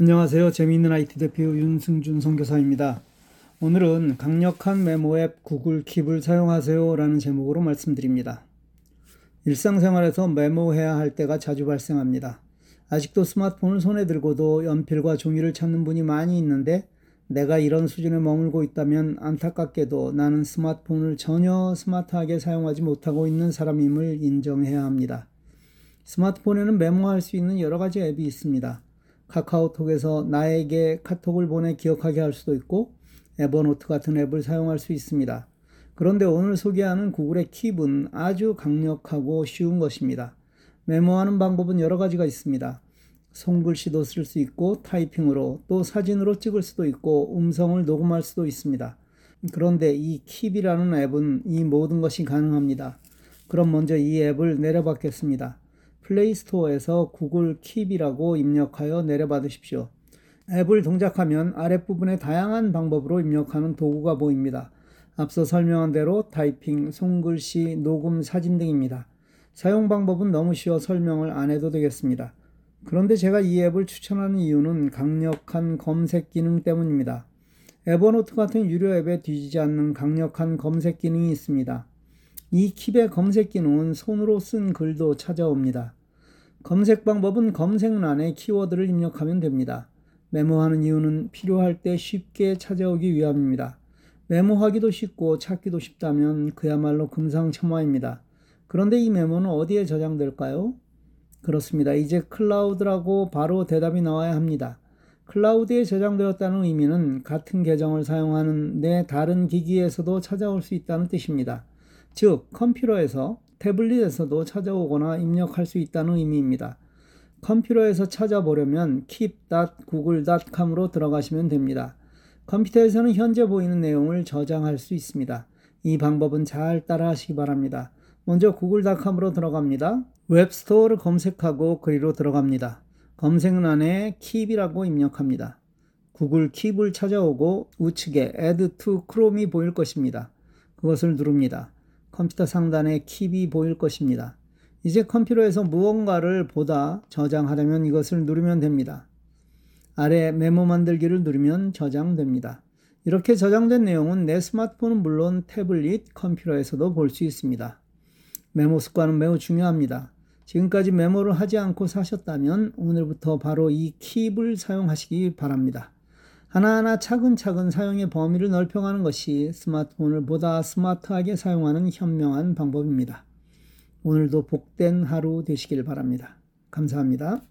안녕하세요. 재미있는 IT 대표 윤승준 선교사입니다. 오늘은 강력한 메모 앱 구글 킵을 사용하세요 라는 제목으로 말씀드립니다. 일상생활에서 메모해야 할 때가 자주 발생합니다. 아직도 스마트폰을 손에 들고도 연필과 종이를 찾는 분이 많이 있는데 내가 이런 수준에 머물고 있다면 안타깝게도 나는 스마트폰을 전혀 스마트하게 사용하지 못하고 있는 사람임을 인정해야 합니다. 스마트폰에는 메모할 수 있는 여러 가지 앱이 있습니다. 카카오톡에서 나에게 카톡을 보내 기억하게 할 수도 있고 에버노트 같은 앱을 사용할 수 있습니다. 그런데 오늘 소개하는 구글의 킵은 아주 강력하고 쉬운 것입니다. 메모하는 방법은 여러 가지가 있습니다. 손글씨도 쓸 수 있고 타이핑으로 또 사진으로 찍을 수도 있고 음성을 녹음할 수도 있습니다. 그런데 이 킵이라는 앱은 이 모든 것이 가능합니다. 그럼 먼저 이 앱을 내려받겠습니다. Play Store에서 Google Keep이라고 입력하여 내려받으십시오. 앱을 동작하면 아랫부분에 다양한 방법으로 입력하는 도구가 보입니다. 앞서 설명한 대로 타이핑, 손글씨, 녹음, 사진 등입니다. 사용 방법은 너무 쉬워 설명을 안 해도 되겠습니다. 그런데 제가 이 앱을 추천하는 이유는 강력한 검색 기능 때문입니다. Evernote 같은 유료 앱에 뒤지지 않는 강력한 검색 기능이 있습니다. 이 킵의 검색 기능은 손으로 쓴 글도 찾아옵니다. 검색 방법은 검색란에 키워드를 입력하면 됩니다. 메모하는 이유는 필요할 때 쉽게 찾아오기 위함입니다. 메모하기도 쉽고 찾기도 쉽다면 그야말로 금상첨화입니다. 그런데 이 메모는 어디에 저장될까요? 그렇습니다. 이제 클라우드라고 바로 대답이 나와야 합니다. 클라우드에 저장되었다는 의미는 같은 계정을 사용하는 내 다른 기기에서도 찾아올 수 있다는 뜻입니다. 즉, 컴퓨터에서 태블릿에서도 찾아오거나 입력할 수 있다는 의미입니다. 컴퓨터에서 찾아보려면 keep.google.com으로 들어가시면 됩니다. 컴퓨터에서는 현재 보이는 내용을 저장할 수 있습니다. 이 방법은 잘 따라 하시기 바랍니다. 먼저 google.com으로 들어갑니다. Web Store를 검색하고 그리로 들어갑니다. 검색란에 Keep이라고 입력합니다. Google Keep을 찾아오고 우측에 Add to Chrome이 보일 것입니다. 그것을 누릅니다. 컴퓨터 상단에 킵이 보일 것입니다. 이제 컴퓨터에서 무언가를 보다 저장하려면 이것을 누르면 됩니다. 아래 메모 만들기를 누르면 저장됩니다. 이렇게 저장된 내용은 내 스마트폰은 물론 태블릿, 컴퓨터에서도 볼 수 있습니다. 메모 습관은 매우 중요합니다. 지금까지 메모를 하지 않고 사셨다면 오늘부터 바로 이 킵을 사용하시기 바랍니다. 하나하나 차근차근 사용의 범위를 넓혀가는 것이 스마트폰을 보다 스마트하게 사용하는 현명한 방법입니다. 오늘도 복된 하루 되시길 바랍니다. 감사합니다.